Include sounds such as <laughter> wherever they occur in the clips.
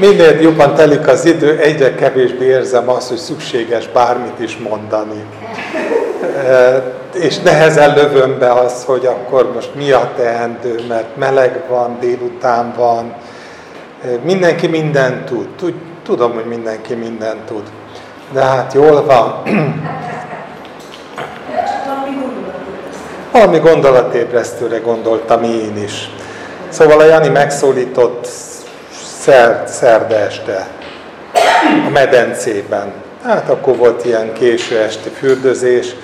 Minél jobban telik az idő, egyre kevésbé érzem azt, hogy szükséges bármit is mondani. És nehezen lövöm be azt, hogy akkor most mi a teendő, mert meleg van, délután van. Mindenki mindent tud. Tudom, hogy mindenki mindent tud. De hát jól van. Valami gondolatébresztőre gondoltam én is. Szóval a Jani megszólított szerd, szerde este a medencében. Hát akkor volt ilyen késő esti fürdőzés.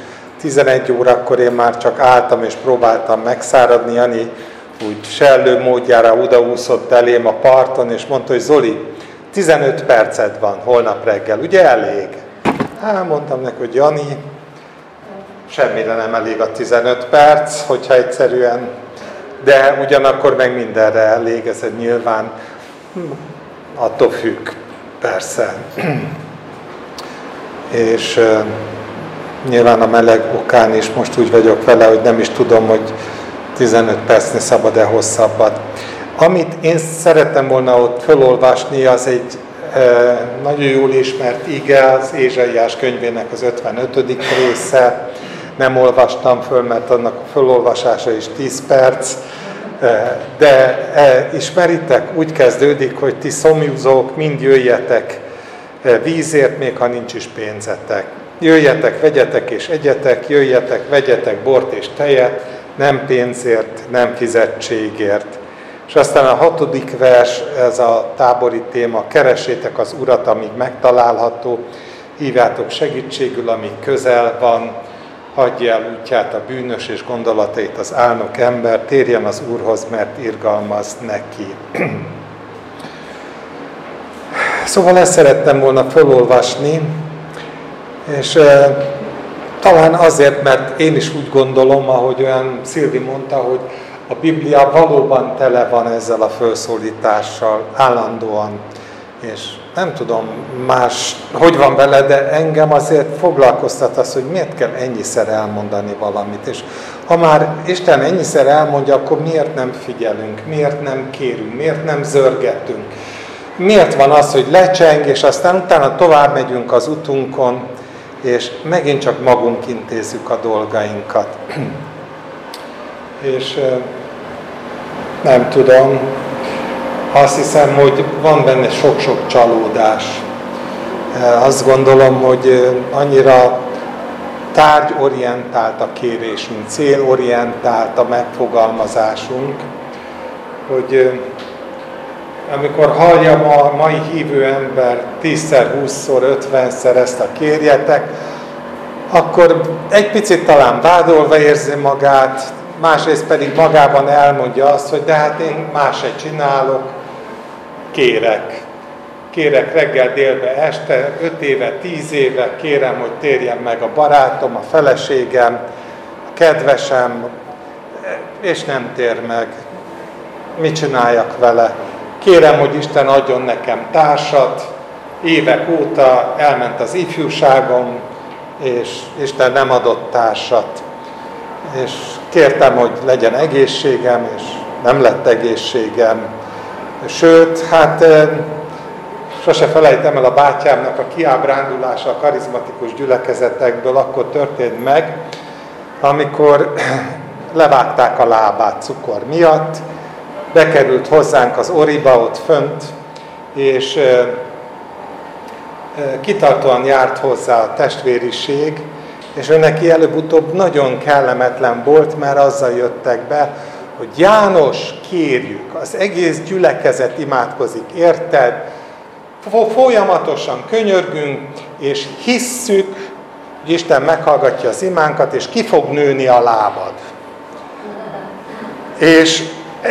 11 órakor én már csak álltam és próbáltam megszáradni. Jani úgy sellő módjára odaúszott elém a parton, és mondta, hogy Zoli, 15 perced van holnap reggel, ugye elég? Hát mondtam neki, hogy Jani, semmire nem elég a 15 perc, hogyha egyszerűen, de ugyanakkor meg mindenre elég, ez egy nyilván attól függ, persze. És uh, nyilván a meleg okán is most úgy vagyok vele, hogy nem is tudom, hogy 15 percnél szabad-e hosszabbat. Amit én szerettem volna ott felolvasni, az egy uh, nagyon jól ismert ige, az Ézsaiás könyvének az 55. része. Nem olvastam föl, mert annak a felolvasása is 10 perc de ismeritek, úgy kezdődik, hogy ti szomjúzók, mind jöjjetek vízért, még ha nincs is pénzetek. Jöjjetek, vegyetek és egyetek, jöjjetek, vegyetek bort és tejet, nem pénzért, nem fizetségért. És aztán a hatodik vers, ez a tábori téma, keresétek az Urat, amíg megtalálható, hívjátok segítségül, amíg közel van, hagyja el útját a bűnös és gondolatait az álnok ember, térjen az Úrhoz, mert irgalmaz neki. <clears throat> Szóval ezt szerettem volna felolvasni, és e, talán azért, mert én is úgy gondolom, ahogy olyan Szilvi mondta, hogy a Biblia valóban tele van ezzel a felszólítással, állandóan. És nem tudom más, hogy van vele, de engem azért foglalkoztat az, hogy miért kell ennyiszer elmondani valamit. És ha már Isten ennyiszer elmondja, akkor miért nem figyelünk, miért nem kérünk, miért nem zörgetünk. Miért van az, hogy lecseng, és aztán utána tovább megyünk az utunkon, és megint csak magunk intézzük a dolgainkat. <clears throat> és nem tudom, azt hiszem, hogy van benne sok-sok csalódás. Azt gondolom, hogy annyira tárgyorientált a kérésünk, célorientált a megfogalmazásunk, hogy amikor hallja a mai hívő ember 10-szer, 20-szor, 50-szer ezt a kérjetek, akkor egy picit talán vádolva érzi magát, másrészt pedig magában elmondja azt, hogy de hát én más egy csinálok, kérek. Kérek reggel, délbe, este, öt éve, tíz éve, kérem, hogy térjen meg a barátom, a feleségem, a kedvesem, és nem tér meg. Mit csináljak vele? Kérem, hogy Isten adjon nekem társat. Évek óta elment az ifjúságom, és Isten nem adott társat. És kértem, hogy legyen egészségem, és nem lett egészségem Sőt, hát sose felejtem el a bátyámnak a kiábrándulása a karizmatikus gyülekezetekből akkor történt meg, amikor <clears throat> levágták a lábát cukor miatt, bekerült hozzánk az oriba ott fönt, és kitartóan járt hozzá a testvériség, és ő neki előbb-utóbb nagyon kellemetlen volt, mert azzal jöttek be, hogy János, kérjük, az egész gyülekezet imádkozik, érted? Folyamatosan könyörgünk, és hisszük, hogy Isten meghallgatja az imánkat, és ki fog nőni a lábad. És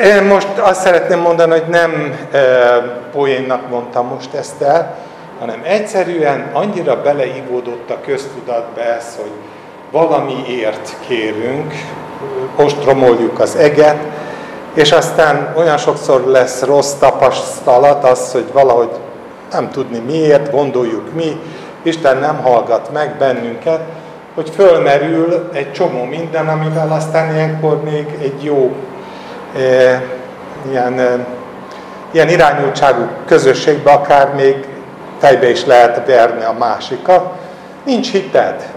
én most azt szeretném mondani, hogy nem e, poénnak mondtam most ezt el, hanem egyszerűen annyira beleivódott a köztudatba ez, hogy valamiért kérünk, ostromoljuk az eget, és aztán olyan sokszor lesz rossz tapasztalat az, hogy valahogy nem tudni miért, gondoljuk mi, Isten nem hallgat meg bennünket, hogy fölmerül egy csomó minden, amivel aztán ilyenkor még egy jó e, ilyen e, ilyen irányultságú közösségbe akár még fejbe is lehet verni a másikat. Nincs hited.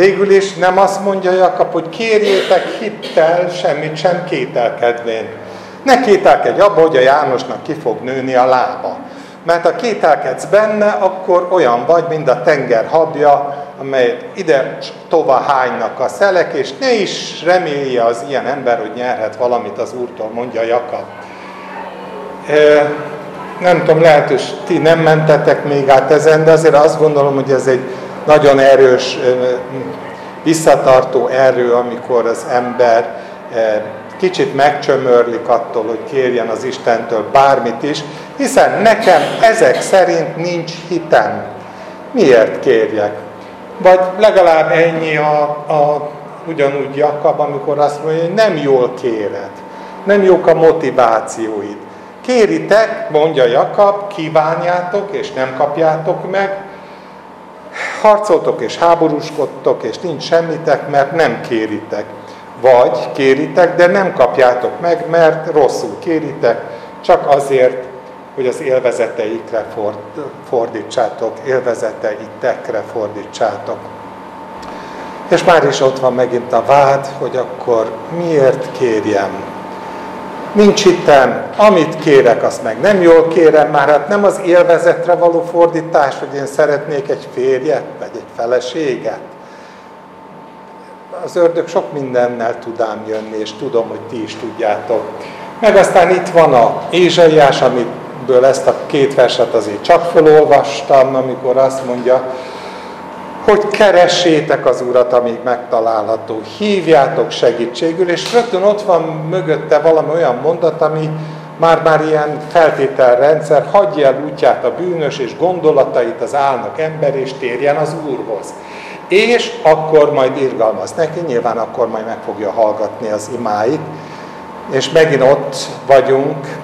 Végül is nem azt mondja Jakab, hogy kérjétek hittel, semmit sem kételkedvén. Ne kételkedj abba, hogy a Jánosnak ki fog nőni a lába. Mert ha kételkedsz benne, akkor olyan vagy, mint a tenger habja, amelyet ide tova hánynak a szelek, és ne is remélje az ilyen ember, hogy nyerhet valamit az Úrtól, mondja Jakab. Nem tudom, lehet, hogy ti nem mentetek még át ezen, de azért azt gondolom, hogy ez egy nagyon erős, visszatartó erő, amikor az ember kicsit megcsömörlik attól, hogy kérjen az Istentől bármit is, hiszen nekem ezek szerint nincs hitem. Miért kérjek? Vagy legalább ennyi a, a ugyanúgy Jakab, amikor azt mondja, hogy nem jól kéred, nem jók a motivációid. Kéritek, mondja Jakab, kívánjátok, és nem kapjátok meg, harcoltok és háborúskodtok, és nincs semmitek, mert nem kéritek. Vagy kéritek, de nem kapjátok meg, mert rosszul kéritek, csak azért, hogy az élvezeteikre fordítsátok, élvezeteitekre fordítsátok. És már is ott van megint a vád, hogy akkor miért kérjem? Nincs hittem, amit kérek, azt meg nem jól kérem, már hát nem az élvezetre való fordítás, hogy én szeretnék egy férjet, vagy egy feleséget. Az ördög sok mindennel tud ám jönni, és tudom, hogy ti is tudjátok. Meg aztán itt van a Ézsaiás, amiből ezt a két verset azért csak felolvastam, amikor azt mondja, hogy keressétek az Urat, amíg megtalálható. Hívjátok segítségül, és rögtön ott van mögötte valami olyan mondat, ami már-már ilyen feltételrendszer, hagyja el útját a bűnös, és gondolatait az álnak ember, és térjen az Úrhoz. És akkor majd irgalmaz neki, nyilván akkor majd meg fogja hallgatni az imáit, és megint ott vagyunk,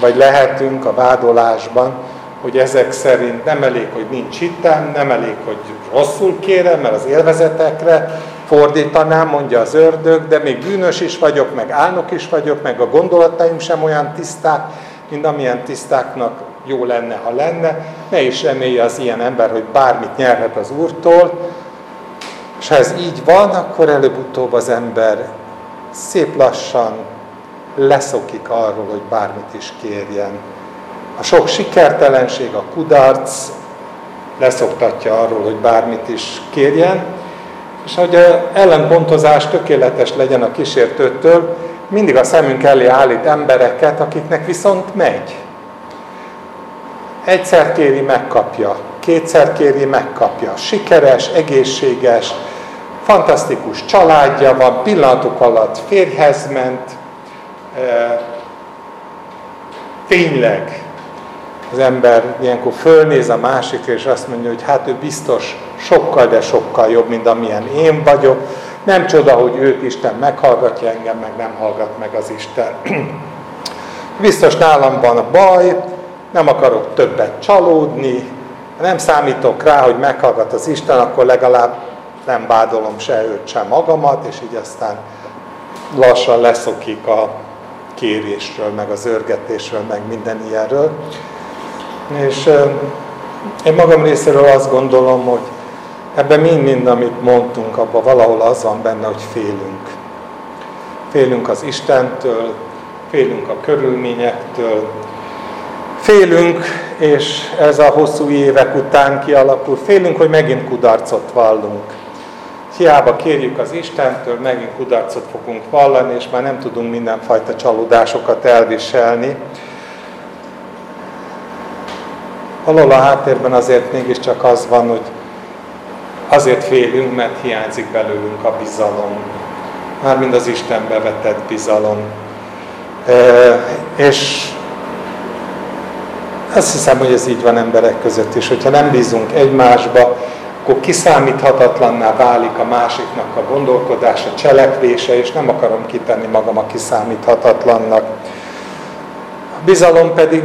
vagy lehetünk a vádolásban, hogy ezek szerint nem elég, hogy nincs hittem, nem elég, hogy rosszul kérem, mert az élvezetekre fordítanám, mondja az ördög, de még bűnös is vagyok, meg álnok is vagyok, meg a gondolataim sem olyan tiszták, mint amilyen tisztáknak jó lenne, ha lenne. Ne is remélje az ilyen ember, hogy bármit nyerhet az Úrtól, és ha ez így van, akkor előbb-utóbb az ember szép lassan leszokik arról, hogy bármit is kérjen. A sok sikertelenség, a kudarc leszoktatja arról, hogy bármit is kérjen, és hogy a ellenpontozás tökéletes legyen a kísértőtől, mindig a szemünk elé állít embereket, akiknek viszont megy. Egyszer kéri, megkapja. Kétszer kéri, megkapja. Sikeres, egészséges, fantasztikus családja van, pillanatok alatt férjhez ment, tényleg az ember ilyenkor fölnéz a másikra, és azt mondja, hogy hát ő biztos sokkal, de sokkal jobb, mint amilyen én vagyok. Nem csoda, hogy őt Isten meghallgatja, engem meg nem hallgat meg az Isten. <clears throat> Biztos nálam van a baj, nem akarok többet csalódni, nem számítok rá, hogy meghallgat az Isten, akkor legalább nem vádolom se őt, sem magamat, és így aztán lassan leszokik a kérésről, meg az örgetésről, meg minden ilyenről. És én magam részéről azt gondolom, hogy ebben mind-mind, amit mondtunk, abban valahol az van benne, hogy félünk. Félünk az Istentől, félünk a körülményektől, félünk, és ez a hosszú évek után kialakul, félünk, hogy megint kudarcot vallunk. Hiába kérjük az Istentől, megint kudarcot fogunk vallani, és már nem tudunk mindenfajta csalódásokat elviselni. Valahol a háttérben azért mégiscsak az van, hogy azért félünk, mert hiányzik belőlünk a bizalom. Mármint az Istenbe vetett bizalom. E, és azt hiszem, hogy ez így van emberek között is, hogyha nem bízunk egymásba, akkor kiszámíthatatlanná válik a másiknak a gondolkodása, cselekvése, és nem akarom kitenni magam a kiszámíthatatlannak. A bizalom pedig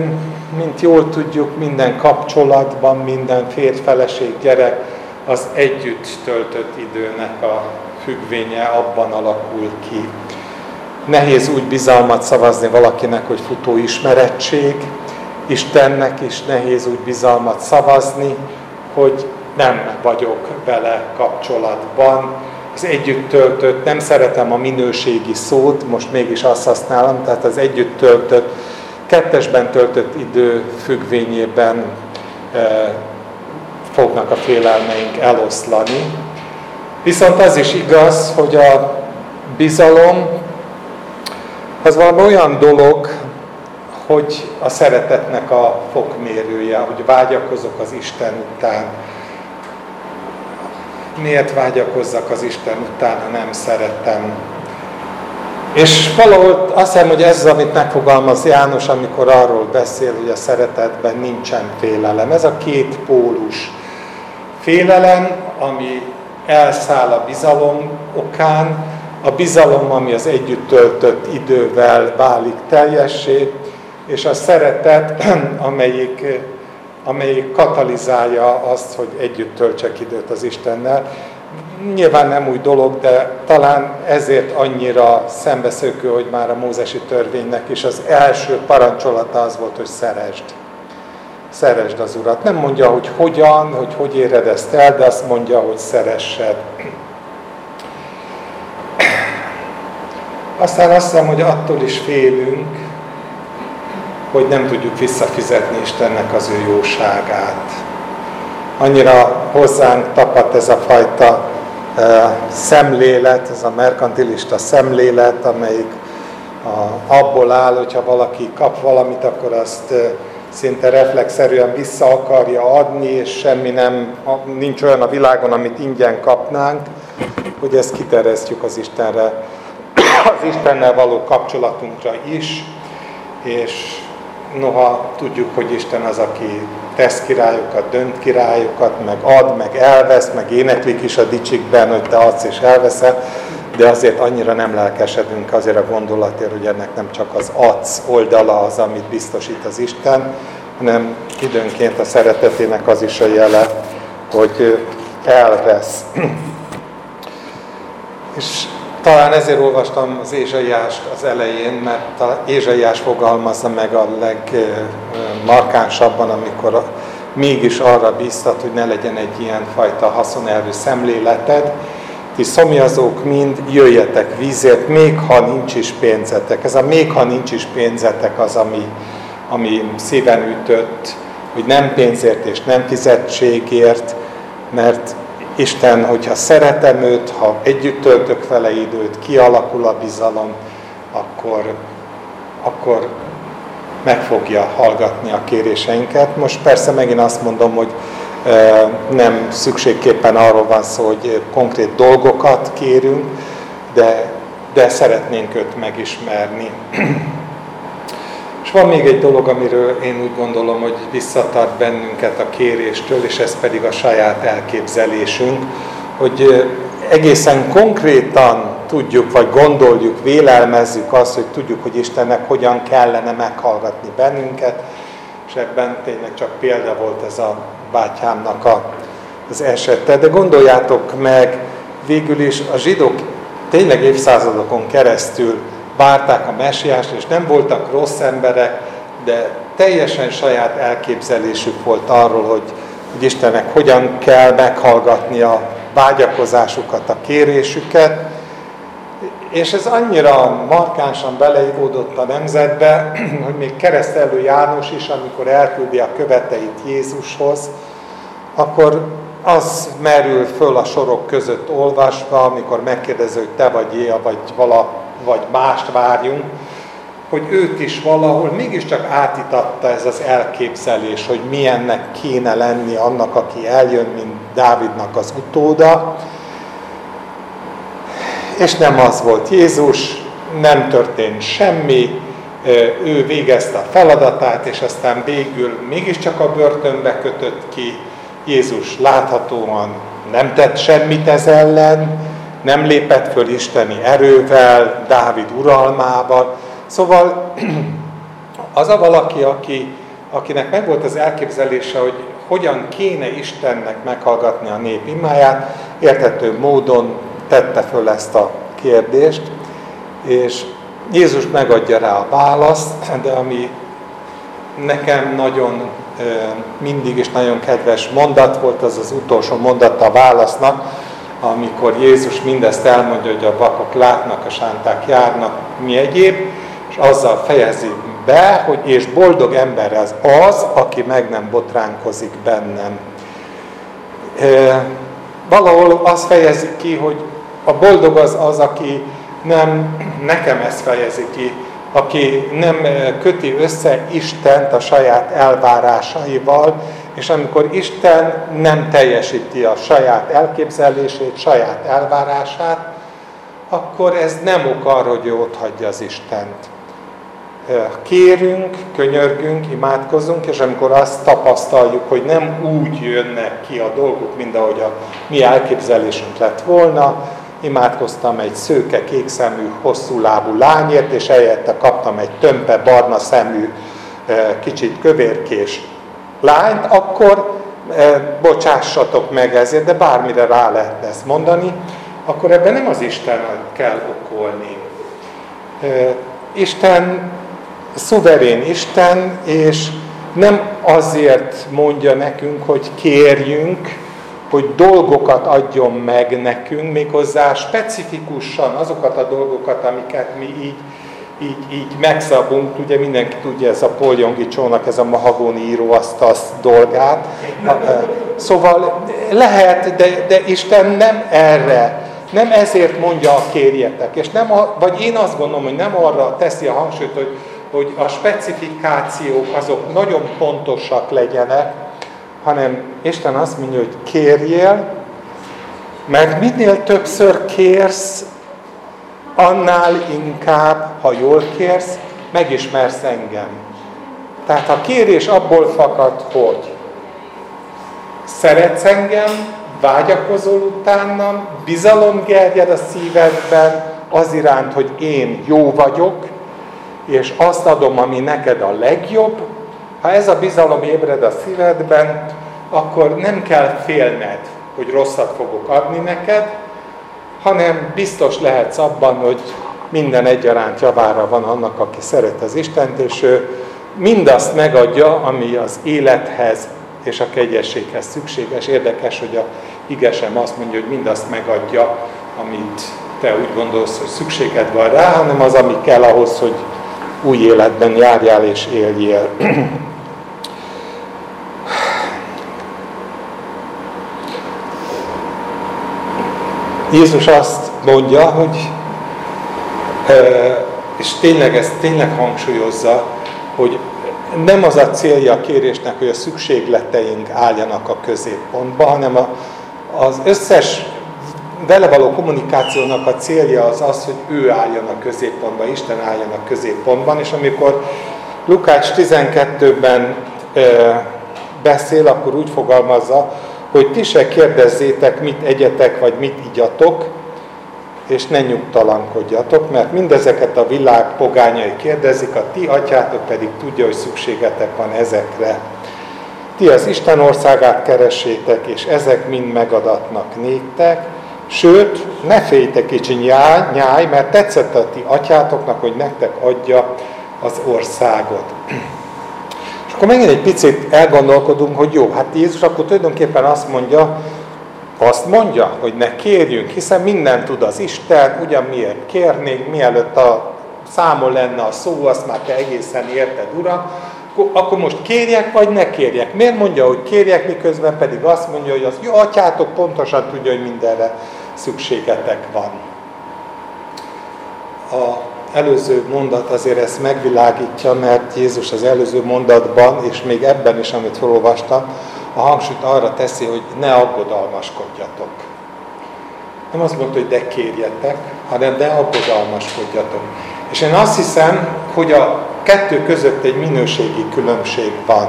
mint jól tudjuk, minden kapcsolatban, minden férj, feleség, gyerek az együtt töltött időnek a függvénye abban alakul ki. nehéz úgy bizalmat szavazni valakinek, hogy futó ismerettség, Istennek is nehéz úgy bizalmat szavazni, hogy nem vagyok vele kapcsolatban. Az együtt töltött, nem szeretem a minőségi szót, most mégis azt használom, tehát az együtt töltött, kettesben töltött idő függvényében e, fognak a félelmeink eloszlani. Viszont az is igaz, hogy a bizalom az valami olyan dolog, hogy a szeretetnek a fokmérője, hogy vágyakozok az Isten után. Miért vágyakozzak az Isten után, ha nem szeretem? És valahol azt hiszem, hogy ez az, amit megfogalmaz János, amikor arról beszél, hogy a szeretetben nincsen félelem. Ez a két pólus. Félelem, ami elszáll a bizalom okán, a bizalom, ami az együtt töltött idővel válik teljessé, és a szeretet, <clears throat> amelyik, amelyik katalizálja azt, hogy együtt töltsek időt az Istennel. Nyilván nem új dolog, de talán ezért annyira szembeszökő, hogy már a mózesi törvénynek is az első parancsolata az volt, hogy szeresd. Szeresd az Urat. Nem mondja, hogy hogyan, hogy hogy éred ezt el, de azt mondja, hogy szeressed. Aztán azt hiszem, hogy attól is félünk, hogy nem tudjuk visszafizetni Istennek az ő jóságát. Annyira hozzánk tapadt ez a fajta szemlélet, ez a merkantilista szemlélet, amelyik abból áll, hogyha valaki kap valamit, akkor azt szinte reflexzerűen vissza akarja adni, és semmi nem, nincs olyan a világon, amit ingyen kapnánk, hogy ezt kiterjesztjük az Istenre, az Istennel való kapcsolatunkra is, és noha tudjuk, hogy Isten az, aki tesz királyokat, dönt királyokat, meg ad, meg elvesz, meg éneklik is a dicsikben, hogy te adsz és elveszel, de azért annyira nem lelkesedünk azért a gondolatért, hogy ennek nem csak az adsz oldala az, amit biztosít az Isten, hanem időnként a szeretetének az is a jele, hogy elvesz. <clears throat> És talán ezért olvastam az Ézsaiást az elején, mert az Ézsaiás fogalmazza meg a legmarkánsabban, amikor mégis arra bíztat, hogy ne legyen egy ilyen fajta haszonelvű szemléleted. Ti szomjazók mind, jöjjetek vízért, még ha nincs is pénzetek. Ez a még ha nincs is pénzetek az, ami, ami szíven ütött, hogy nem pénzért és nem fizetségért, mert Isten, hogyha szeretem őt, ha együtt töltök vele időt, kialakul a bizalom, akkor, akkor meg fogja hallgatni a kéréseinket. Most persze megint azt mondom, hogy nem szükségképpen arról van szó, hogy konkrét dolgokat kérünk, de, de szeretnénk őt megismerni. Van még egy dolog, amiről én úgy gondolom, hogy visszatart bennünket a kéréstől, és ez pedig a saját elképzelésünk, hogy egészen konkrétan tudjuk, vagy gondoljuk, vélelmezzük azt, hogy tudjuk, hogy Istennek hogyan kellene meghallgatni bennünket, és ebben tényleg csak példa volt ez a bátyámnak a, az esete. De gondoljátok meg, végül is a zsidók tényleg évszázadokon keresztül várták a mesiást, és nem voltak rossz emberek, de teljesen saját elképzelésük volt arról, hogy, hogy Istennek hogyan kell meghallgatni a vágyakozásukat, a kérésüket, és ez annyira markánsan beleivódott a nemzetbe, <clears throat> hogy még keresztelő János is, amikor elküldi a követeit Jézushoz, akkor az merül föl a sorok között olvasva, amikor megkérdező, hogy te vagy Éa, vagy vala vagy mást várjunk, hogy őt is valahol mégiscsak átitatta ez az elképzelés, hogy milyennek kéne lenni annak, aki eljön, mint Dávidnak az utóda. És nem az volt Jézus, nem történt semmi, ő végezte a feladatát, és aztán végül mégiscsak a börtönbe kötött ki. Jézus láthatóan nem tett semmit ez ellen, nem lépett föl isteni erővel, Dávid uralmában. Szóval <clears throat> az a valaki, aki, akinek megvolt az elképzelése, hogy hogyan kéne Istennek meghallgatni a nép imáját, értető módon tette föl ezt a kérdést, és Jézus megadja rá a választ, de ami nekem nagyon mindig is nagyon kedves mondat volt, az az utolsó mondata a válasznak, amikor Jézus mindezt elmondja, hogy a vakok látnak, a sánták járnak, mi egyéb, és azzal fejezi be, hogy és boldog ember az az, aki meg nem botránkozik bennem. E, valahol azt fejezi ki, hogy a boldog az az, aki nem nekem ezt fejezi ki, aki nem köti össze Istent a saját elvárásaival, és amikor Isten nem teljesíti a saját elképzelését, saját elvárását, akkor ez nem ok arra, hogy ott hagyja az Istent. Kérünk, könyörgünk, imádkozunk, és amikor azt tapasztaljuk, hogy nem úgy jönnek ki a dolgok, mint ahogy a mi elképzelésünk lett volna, imádkoztam egy szőke, kékszemű, hosszú lábú lányért, és helyette kaptam egy tömpe, barna szemű, kicsit kövérkés lányt, akkor bocsássatok meg ezért, de bármire rá lehet ezt mondani, akkor ebben nem az Isten kell okolni. Isten szuverén Isten, és nem azért mondja nekünk, hogy kérjünk, hogy dolgokat adjon meg nekünk, méghozzá specifikusan azokat a dolgokat, amiket mi így, így, így megszabunk, ugye mindenki tudja, ez a Poljongi csónak, ez a mahagóni íróasztasz dolgát. Szóval lehet, de, de Isten nem erre, nem ezért mondja a kérjetek, és nem a, vagy én azt gondolom, hogy nem arra teszi a hangsúlyt, hogy, hogy a specifikációk azok nagyon pontosak legyenek, hanem Isten azt mondja, hogy kérjél, mert minél többször kérsz, annál inkább, ha jól kérsz, megismersz engem. Tehát a kérés abból fakad, hogy szeretsz engem, vágyakozol utánam, bizalom gerjed a szívedben az iránt, hogy én jó vagyok, és azt adom, ami neked a legjobb, ha ez a bizalom ébred a szívedben, akkor nem kell félned, hogy rosszat fogok adni neked, hanem biztos lehetsz abban, hogy minden egyaránt javára van annak, aki szeret az Istent, és ő mindazt megadja, ami az élethez és a kegyességhez szükséges. Érdekes, hogy a igesem azt mondja, hogy mindazt megadja, amit te úgy gondolsz, hogy szükséged van rá, hanem az, ami kell ahhoz, hogy új életben járjál és éljél. <clears throat> Jézus azt mondja, hogy, és tényleg ezt tényleg hangsúlyozza, hogy nem az a célja a kérésnek, hogy a szükségleteink álljanak a középpontba, hanem a, az összes vele való kommunikációnak a célja az az, hogy ő álljon a középpontban, Isten álljon a középpontban, és amikor Lukács 12-ben beszél, akkor úgy fogalmazza, hogy ti se kérdezzétek, mit egyetek, vagy mit igyatok, és ne nyugtalankodjatok, mert mindezeket a világ pogányai kérdezik, a ti atyátok pedig tudja, hogy szükségetek van ezekre. Ti az Isten országát keressétek, és ezek mind megadatnak néktek, sőt, ne féljetek kicsi nyáj, nyáj, mert tetszett a ti atyátoknak, hogy nektek adja az országot. Akkor megint egy picit elgondolkodunk, hogy jó, hát Jézus akkor tulajdonképpen azt mondja, azt mondja, hogy ne kérjünk, hiszen minden tud az Isten, ugyan miért kérnénk, mielőtt a számol lenne a szó, azt már te egészen érted, Uram, akkor most kérjek, vagy ne kérjek. Miért mondja, hogy kérjek, miközben pedig azt mondja, hogy az jó atyátok pontosan tudja, hogy mindenre szükségetek van. A előző mondat azért ezt megvilágítja, mert Jézus az előző mondatban, és még ebben is, amit felolvastam, a hangsúlyt arra teszi, hogy ne aggodalmaskodjatok. Nem azt mondta, hogy de kérjetek, hanem de aggodalmaskodjatok. És én azt hiszem, hogy a kettő között egy minőségi különbség van.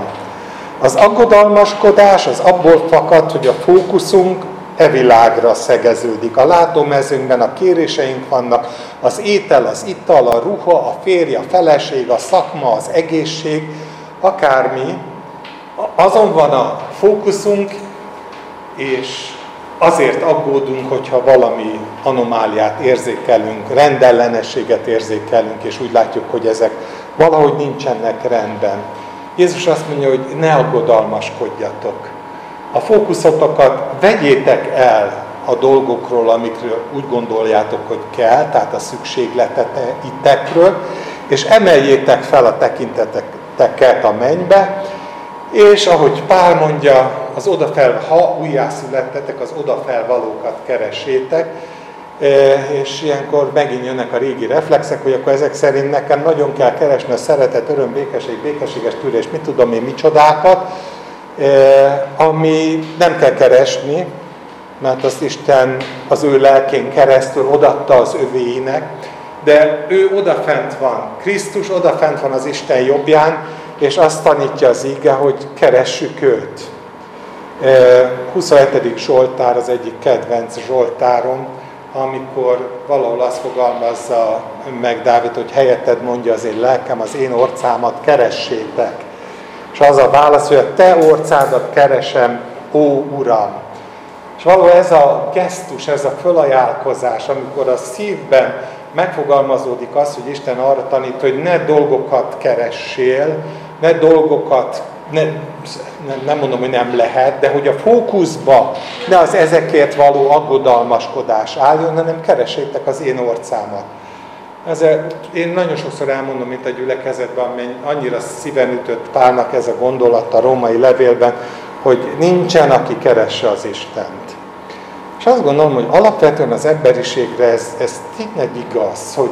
Az aggodalmaskodás az abból fakad, hogy a fókuszunk e világra szegeződik. A látómezőnkben a kéréseink vannak, az étel, az ital, a ruha, a férj, a feleség, a szakma, az egészség, akármi, azon van a fókuszunk, és azért aggódunk, hogyha valami anomáliát érzékelünk, rendellenességet érzékelünk, és úgy látjuk, hogy ezek valahogy nincsenek rendben. Jézus azt mondja, hogy ne aggodalmaskodjatok. A fókuszotokat vegyétek el a dolgokról, amikről úgy gondoljátok, hogy kell, tehát a szükségletetekről, és emeljétek fel a tekinteteket a mennybe, és ahogy Pál mondja, az odafel, ha újjászülettetek, az odafelvalókat keresétek, e, és ilyenkor megint jönnek a régi reflexek, hogy akkor ezek szerint nekem nagyon kell keresni a szeretet, öröm, békesség, békességes tűrés, mit tudom én, micsodákat, ami nem kell keresni, mert azt Isten az ő lelkén keresztül odatta az övéinek, de ő odafent van, Krisztus odafent van az Isten jobbján, és azt tanítja az ige, hogy keressük őt. 27. Zsoltár az egyik kedvenc Zsoltárom, amikor valahol azt fogalmazza meg Dávid, hogy helyetted mondja az én lelkem, az én orcámat keressétek. És az a válasz, hogy a te orcádat keresem, ó Uram. És való ez a gesztus, ez a fölajánlkozás, amikor a szívben megfogalmazódik az, hogy Isten arra tanít, hogy ne dolgokat keressél, ne dolgokat, ne, nem mondom, hogy nem lehet, de hogy a fókuszba ne az ezekért való aggodalmaskodás álljon, hanem keresétek az én orcámat. Ezzel, én nagyon sokszor elmondom, mint a gyülekezetben, amely annyira szíven ütött Pálnak ez a gondolat a római levélben, hogy nincsen, aki keresse az Istent. És azt gondolom, hogy alapvetően az emberiségre ez, ez tényleg igaz, hogy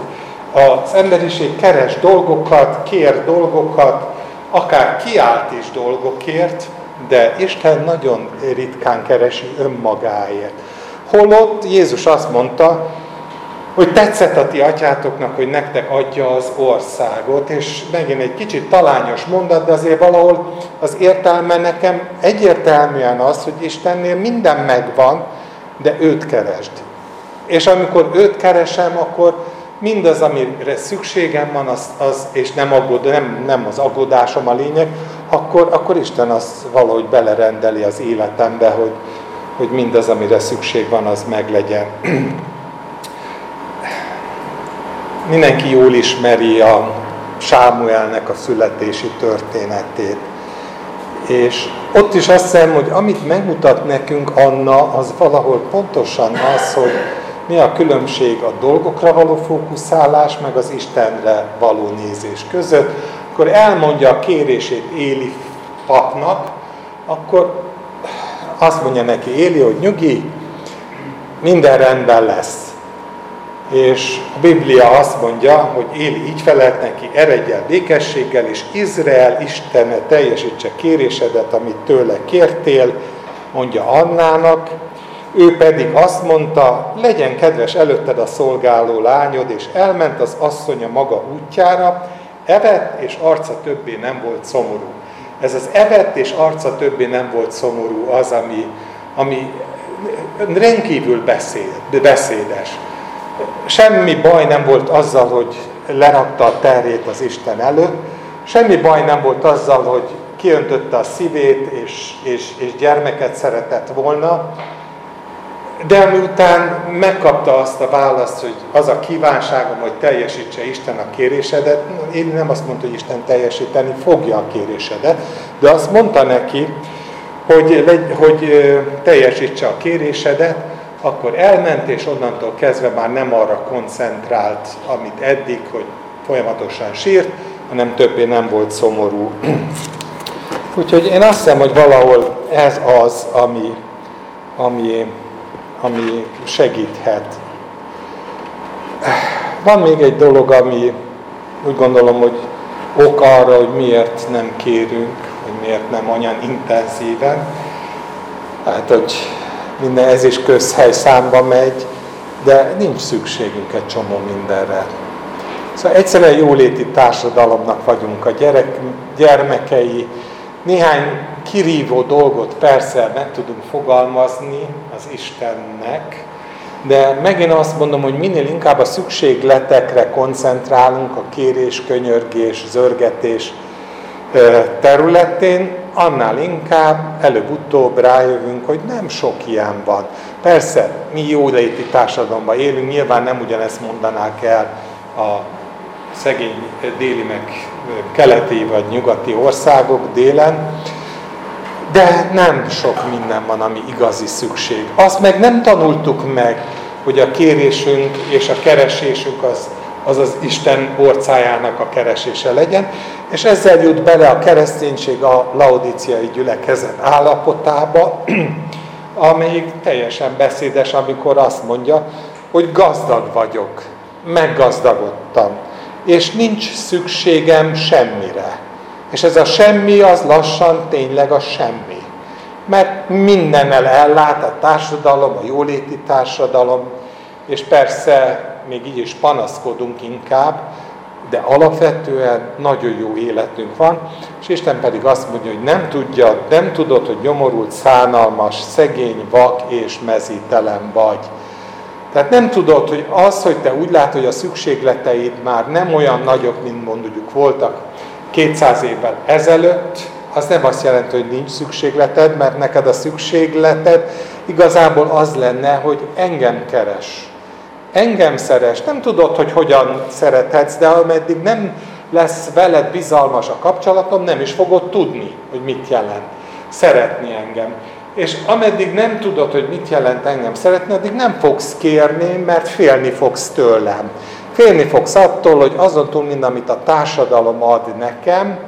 az emberiség keres dolgokat, kér dolgokat, akár kiált is dolgokért, de Isten nagyon ritkán keresi önmagáért. Holott Jézus azt mondta, hogy tetszett a ti atyátoknak, hogy nektek adja az országot, és megint egy kicsit talányos mondat, de azért valahol az értelme nekem egyértelműen az, hogy Istennél minden megvan, de őt keresd. És amikor őt keresem, akkor mindaz, amire szükségem van, az, az és nem, aggód, nem, nem az aggódásom a lényeg, akkor, akkor Isten azt valahogy belerendeli az életembe, hogy, hogy mindaz, amire szükség van, az meglegyen. Mindenki jól ismeri a Sámuelnek a születési történetét. És ott is azt hiszem, hogy amit megmutat nekünk Anna, az valahol pontosan az, hogy mi a különbség a dolgokra való fókuszálás, meg az Istenre való nézés között. Akkor elmondja a kérését Éli papnak, akkor azt mondja neki Éli, hogy nyugi, minden rendben lesz. És a Biblia azt mondja, hogy Éli így felelt neki, eredj el békességgel, és Izrael Istene teljesítse kérésedet, amit tőle kértél, mondja Annának, ő pedig azt mondta, legyen kedves előtted a szolgáló lányod, és elment az asszonya maga útjára, evett, és arca többé nem volt szomorú. Ez az evett, és arca többé nem volt szomorú az, ami, ami rendkívül beszéd, beszédes. Semmi baj nem volt azzal, hogy lerakta a terét az Isten előtt, semmi baj nem volt azzal, hogy kiöntötte a szívét, és, és, és gyermeket szeretett volna, de miután megkapta azt a választ, hogy az a kívánságom, hogy teljesítse Isten a kérésedet, én nem azt mondta, hogy Isten teljesíteni fogja a kérésedet, de azt mondta neki, hogy, hogy teljesítse a kérésedet, akkor elment, és onnantól kezdve már nem arra koncentrált, amit eddig, hogy folyamatosan sírt, hanem többé nem volt szomorú. <clears throat> Úgyhogy én azt hiszem, hogy valahol ez az, ami, ami ami segíthet. Van még egy dolog, ami úgy gondolom, hogy ok arra, hogy miért nem kérünk, hogy miért nem olyan intenzíven. Hát, hogy minden ez is közhely számba megy, de nincs szükségünk egy csomó mindenre. Szóval egyszerűen jóléti társadalomnak vagyunk a gyerek, gyermekei, néhány kirívó dolgot persze meg tudunk fogalmazni az Istennek, de megint azt mondom, hogy minél inkább a szükségletekre koncentrálunk, a kérés, könyörgés, zörgetés területén, annál inkább előbb-utóbb rájövünk, hogy nem sok ilyen van. Persze, mi jóléti társadalomban élünk, nyilván nem ugyanezt mondanák el a szegény déli meg keleti vagy nyugati országok délen, de nem sok minden van, ami igazi szükség. Azt meg nem tanultuk meg, hogy a kérésünk és a keresésünk az az az Isten orcájának a keresése legyen, és ezzel jut bele a kereszténység a laudiciai gyülekezet állapotába, <clears throat> amelyik teljesen beszédes, amikor azt mondja, hogy gazdag vagyok, meggazdagodtam, és nincs szükségem semmire. És ez a semmi az lassan tényleg a semmi. Mert mindennel ellát a társadalom, a jóléti társadalom, és persze még így is panaszkodunk inkább, de alapvetően nagyon jó életünk van, és Isten pedig azt mondja, hogy nem tudja, nem tudod, hogy nyomorult, szánalmas, szegény, vak és mezítelen vagy. Tehát nem tudod, hogy az, hogy te úgy látod, hogy a szükségleteid már nem olyan nagyok, mint mondjuk voltak 200 évvel ezelőtt, az nem azt jelenti, hogy nincs szükségleted, mert neked a szükségleted igazából az lenne, hogy engem keres. Engem szeres. Nem tudod, hogy hogyan szerethetsz, de ameddig nem lesz veled bizalmas a kapcsolatom, nem is fogod tudni, hogy mit jelent szeretni engem. És ameddig nem tudod, hogy mit jelent engem szeretni, addig nem fogsz kérni, mert félni fogsz tőlem. Félni fogsz attól, hogy azon túl minden, amit a társadalom ad nekem,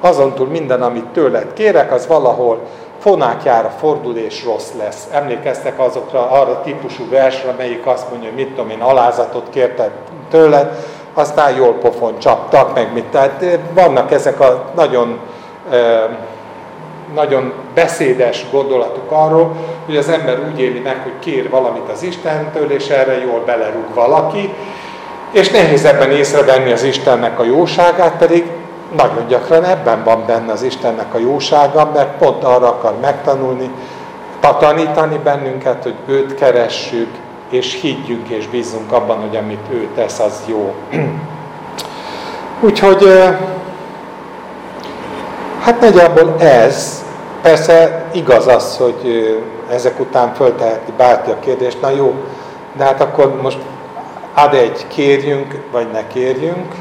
azon túl minden, amit tőled kérek, az valahol fonákjára fordul és rossz lesz. Emlékeztek azokra arra típusú versre, melyik azt mondja, hogy mit tudom én, alázatot kérted tőled, aztán jól pofon csaptak, meg mit. Tehát eh, vannak ezek a nagyon, nagyon beszédes gondolatok arról, hogy az ember úgy éli meg, hogy kér valamit az Istentől, és erre jól belerúg valaki, és nehéz ebben észrevenni az Istennek a jóságát, pedig nagyon gyakran ebben van benne az Istennek a jósága, mert pont arra akar megtanulni, tanítani bennünket, hogy őt keressük, és higgyünk és bízzunk abban, hogy amit ő tesz, az jó. Úgyhogy, hát nagyjából ez, persze igaz az, hogy ezek után fölteheti bárki a kérdést, na jó, de hát akkor most ad egy kérjünk, vagy ne kérjünk,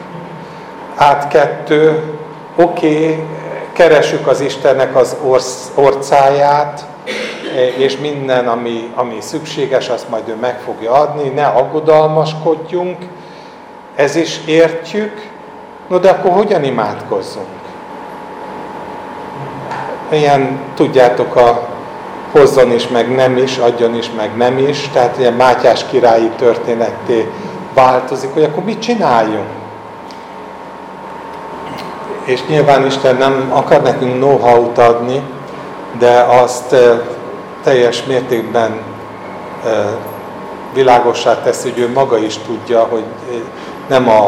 át kettő, oké, okay, keresük az Istennek az orsz, orcáját, és minden, ami, ami szükséges, azt majd ő meg fogja adni, ne aggodalmaskodjunk, ez is értjük, no de akkor hogyan imádkozzunk? Ilyen, tudjátok, a hozzon is, meg nem is, adjon is, meg nem is, tehát ilyen Mátyás királyi történetté változik, hogy akkor mit csináljunk? És nyilván Isten nem akar nekünk know-how-t adni, de azt teljes mértékben világossá teszi, hogy ő maga is tudja, hogy nem a,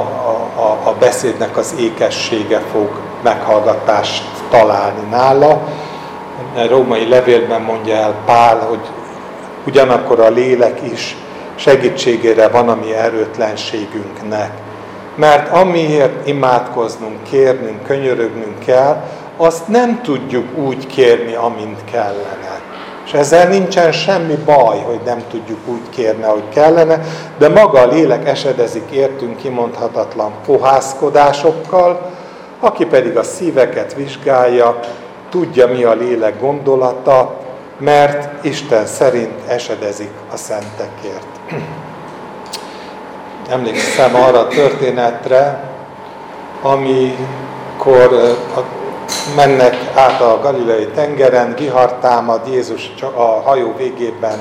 a, a beszédnek az ékessége fog meghallgatást találni nála. A római levélben mondja el Pál, hogy ugyanakkor a lélek is segítségére van a mi erőtlenségünknek mert amiért imádkoznunk, kérnünk, könyörögnünk kell, azt nem tudjuk úgy kérni, amint kellene. És ezzel nincsen semmi baj, hogy nem tudjuk úgy kérni, ahogy kellene, de maga a lélek esedezik értünk kimondhatatlan fohászkodásokkal, aki pedig a szíveket vizsgálja, tudja, mi a lélek gondolata, mert Isten szerint esedezik a szentekért emlékszem arra a történetre, amikor mennek át a Galilei tengeren, vihar támad, Jézus a hajó végében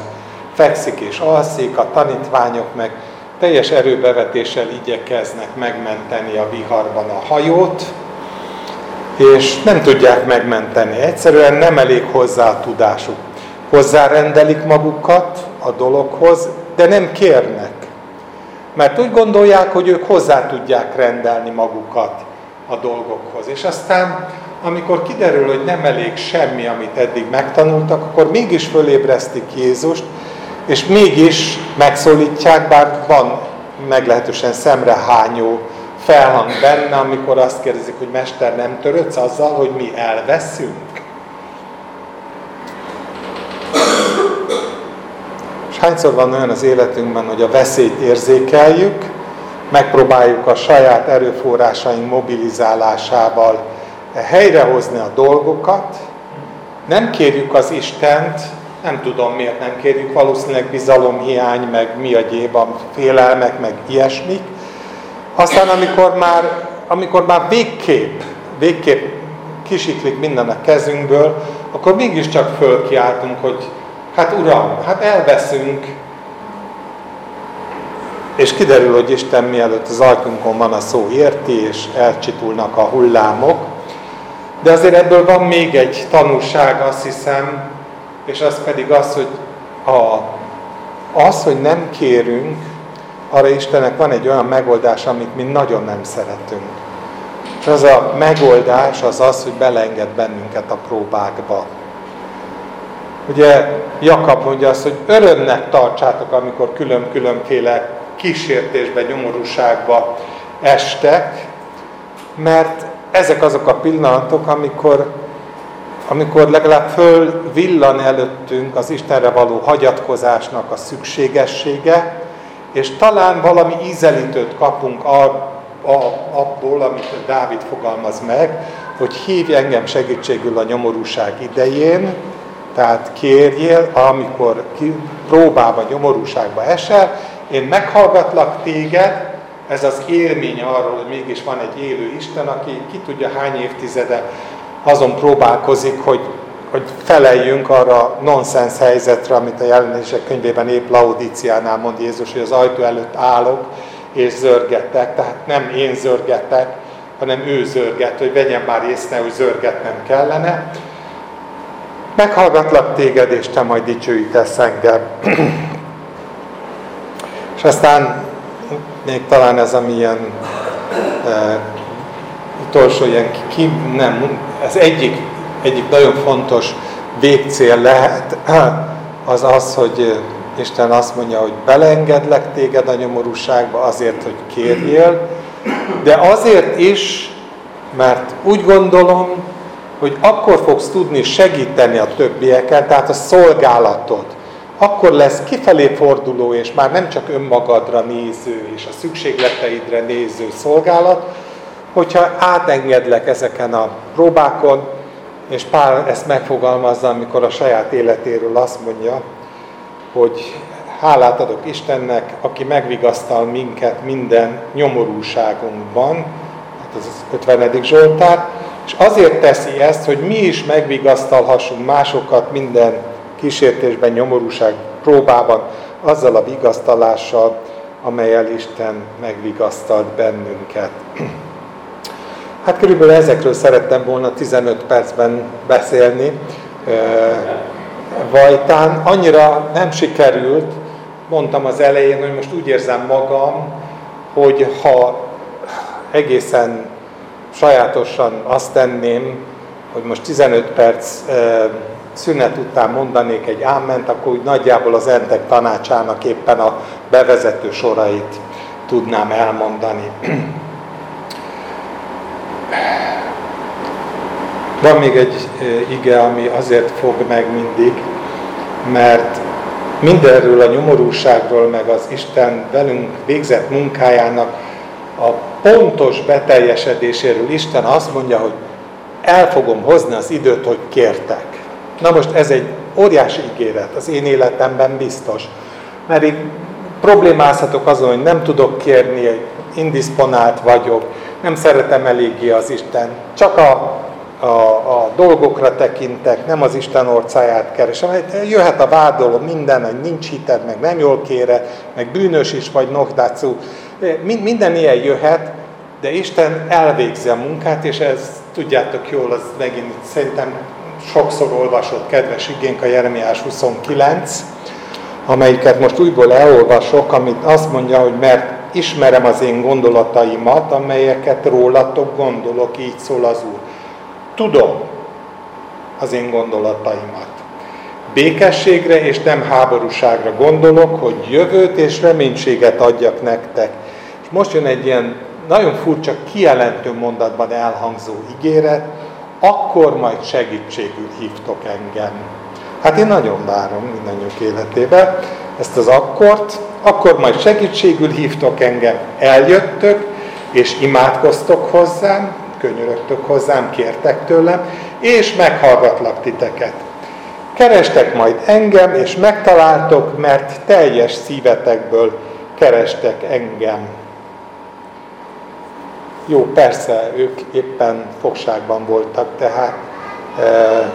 fekszik és alszik, a tanítványok meg teljes erőbevetéssel igyekeznek megmenteni a viharban a hajót, és nem tudják megmenteni. Egyszerűen nem elég hozzá a tudásuk. Hozzárendelik magukat a dologhoz, de nem kérnek. Mert úgy gondolják, hogy ők hozzá tudják rendelni magukat a dolgokhoz. És aztán, amikor kiderül, hogy nem elég semmi, amit eddig megtanultak, akkor mégis fölébresztik Jézust, és mégis megszólítják, bár van meglehetősen szemrehányó felhang benne, amikor azt kérdezik, hogy Mester, nem törődsz azzal, hogy mi elveszünk? Hányszor van olyan az életünkben, hogy a veszélyt érzékeljük, megpróbáljuk a saját erőforrásaink mobilizálásával helyrehozni a dolgokat, nem kérjük az Istent, nem tudom miért nem kérjük, valószínűleg bizalomhiány, meg mi a gyéb, félelmek, meg ilyesmik. Aztán amikor már, amikor már végképp, végképp kisiklik minden a kezünkből, akkor mégiscsak fölkiáltunk, hogy hát Uram, hát elveszünk. És kiderül, hogy Isten mielőtt az ajkunkon van a szó érti, és elcsitulnak a hullámok. De azért ebből van még egy tanulság, azt hiszem, és az pedig az, hogy a, az, hogy nem kérünk, arra Istennek van egy olyan megoldás, amit mi nagyon nem szeretünk. És az a megoldás az az, hogy belenged bennünket a próbákba. Ugye Jakab mondja azt, hogy örömnek tartsátok, amikor külön-különféle kísértésbe, nyomorúságba estek, mert ezek azok a pillanatok, amikor, amikor legalább föl villan előttünk az Istenre való hagyatkozásnak a szükségessége, és talán valami ízelítőt kapunk a, a, abból, amit Dávid fogalmaz meg, hogy hívj engem segítségül a nyomorúság idején, tehát kérjél, amikor próbába, nyomorúságba esel, én meghallgatlak téged, ez az élmény arról, hogy mégis van egy élő Isten, aki ki tudja hány évtizede azon próbálkozik, hogy, hogy feleljünk arra nonsens helyzetre, amit a jelenések könyvében épp Laudíciánál mond Jézus, hogy az ajtó előtt állok és zörgetek, tehát nem én zörgetek, hanem ő zörget, hogy vegyen már észre, hogy zörgetnem kellene. Meghallgatlak téged, és te majd dicsőítesz engem. és aztán még talán ez a milyen e, utolsó ilyen ki, nem, ez egyik, egyik nagyon fontos végcél lehet, az az, hogy Isten azt mondja, hogy belengedlek téged a nyomorúságba azért, hogy kérjél, de azért is, mert úgy gondolom, hogy akkor fogsz tudni segíteni a többieket, tehát a szolgálatod, akkor lesz kifelé forduló, és már nem csak önmagadra néző, és a szükségleteidre néző szolgálat, hogyha átengedlek ezeken a próbákon, és Pál ezt megfogalmazza, amikor a saját életéről azt mondja, hogy hálát adok Istennek, aki megvigasztal minket minden nyomorúságunkban, hát ez az 50. Zsoltár, és azért teszi ezt, hogy mi is megvigasztalhassunk másokat minden kísértésben, nyomorúság próbában, azzal a vigasztalással, amelyel Isten megvigasztalt bennünket. Hát körülbelül ezekről szerettem volna 15 percben beszélni. Vajtán annyira nem sikerült, mondtam az elején, hogy most úgy érzem magam, hogy ha egészen sajátosan azt tenném, hogy most 15 perc szünet után mondanék egy áment, akkor úgy nagyjából az entek tanácsának éppen a bevezető sorait tudnám elmondani. Van még egy ige, ami azért fog meg mindig, mert mindenről a nyomorúságról, meg az Isten velünk végzett munkájának a pontos beteljesedéséről Isten azt mondja, hogy el fogom hozni az időt, hogy kértek. Na most ez egy óriási ígéret, az én életemben biztos. Mert így problémázhatok azon, hogy nem tudok kérni, indisponált vagyok, nem szeretem eléggé az Isten, csak a, a, a dolgokra tekintek, nem az Isten orcáját keresem. Jöhet a vádoló minden, hogy nincs hited, meg nem jól kére, meg bűnös is vagy, nokdácú. Minden ilyen jöhet, de Isten elvégzi a munkát, és ez tudjátok jól, az megint szerintem sokszor olvasott kedves igénk a Jeremiás 29, amelyiket most újból elolvasok, amit azt mondja, hogy mert ismerem az én gondolataimat, amelyeket rólatok gondolok, így szól az Úr. Tudom az én gondolataimat. Békességre és nem háborúságra gondolok, hogy jövőt és reménységet adjak nektek. És most jön egy ilyen nagyon furcsa kijelentő mondatban elhangzó ígéret, akkor majd segítségül hívtok engem. Hát én nagyon várom mindannyiunk életébe, ezt az akkort, akkor majd segítségül hívtok engem, eljöttök, és imádkoztok hozzám, könyörögtök hozzám, kértek tőlem, és meghallgatlak titeket. Kerestek majd engem, és megtaláltok, mert teljes szívetekből kerestek engem. Jó, persze, ők éppen fogságban voltak, tehát e,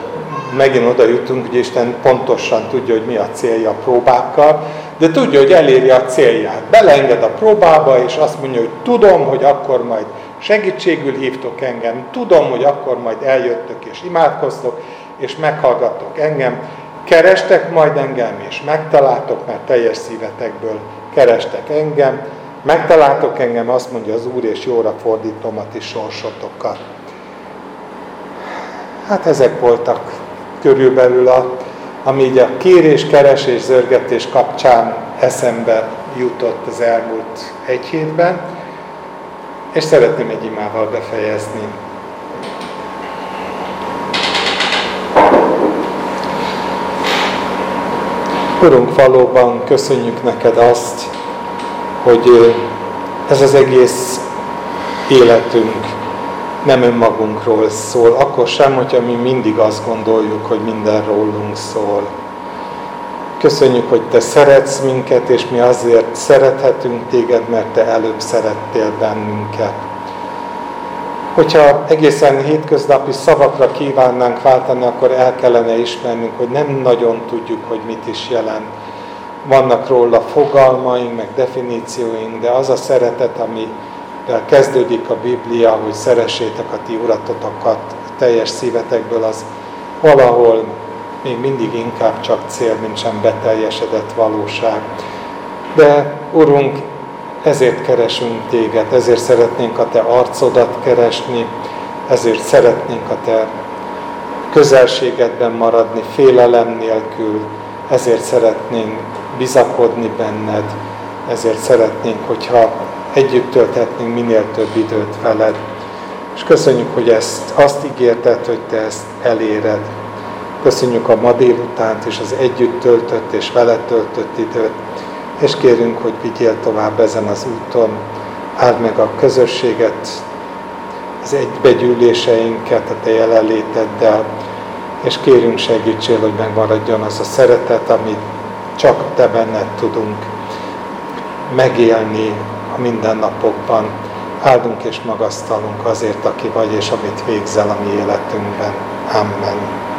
megint oda jutunk, hogy Isten pontosan tudja, hogy mi a célja a próbákkal, de tudja, hogy eléri a célját. Beleenged a próbába, és azt mondja, hogy tudom, hogy akkor majd segítségül hívtok engem, tudom, hogy akkor majd eljöttök és imádkoztok, és meghallgattok engem, kerestek majd engem, és megtaláltok, mert teljes szívetekből kerestek engem, megtaláltok engem, azt mondja az Úr, és jóra fordítom a ti sorsotokat. Hát ezek voltak körülbelül, a, ami így a kérés, keresés, zörgetés kapcsán eszembe jutott az elmúlt egy hétben, és szeretném egy imával befejezni. Urunk, valóban köszönjük neked azt, hogy ez az egész életünk nem önmagunkról szól, akkor sem, hogyha mi mindig azt gondoljuk, hogy minden rólunk szól. Köszönjük, hogy Te szeretsz minket, és mi azért szerethetünk Téged, mert Te előbb szerettél bennünket. Hogyha egészen hétköznapi szavakra kívánnánk váltani, akkor el kellene ismernünk, hogy nem nagyon tudjuk, hogy mit is jelent. Vannak róla fogalmaink, meg definícióink, de az a szeretet, amivel kezdődik a Biblia, hogy szeressétek a ti uratotokat teljes szívetekből, az valahol még mindig inkább csak cél, mint sem beteljesedett valóság. De Urunk, ezért keresünk téged, ezért szeretnénk a te arcodat keresni, ezért szeretnénk a te közelségedben maradni, félelem nélkül, ezért szeretnénk bizakodni benned, ezért szeretnénk, hogyha együtt tölthetnénk minél több időt veled. És köszönjük, hogy ezt azt ígérted, hogy te ezt eléred. Köszönjük a ma délutánt és az együtt töltött és veled töltött időt és kérünk, hogy vigyél tovább ezen az úton, áld meg a közösséget, az egybegyűléseinket a Te jelenléteddel, és kérünk segítsél, hogy megmaradjon az a szeretet, amit csak Te benned tudunk megélni a mindennapokban. Áldunk és magasztalunk azért, aki vagy, és amit végzel a mi életünkben. Amen.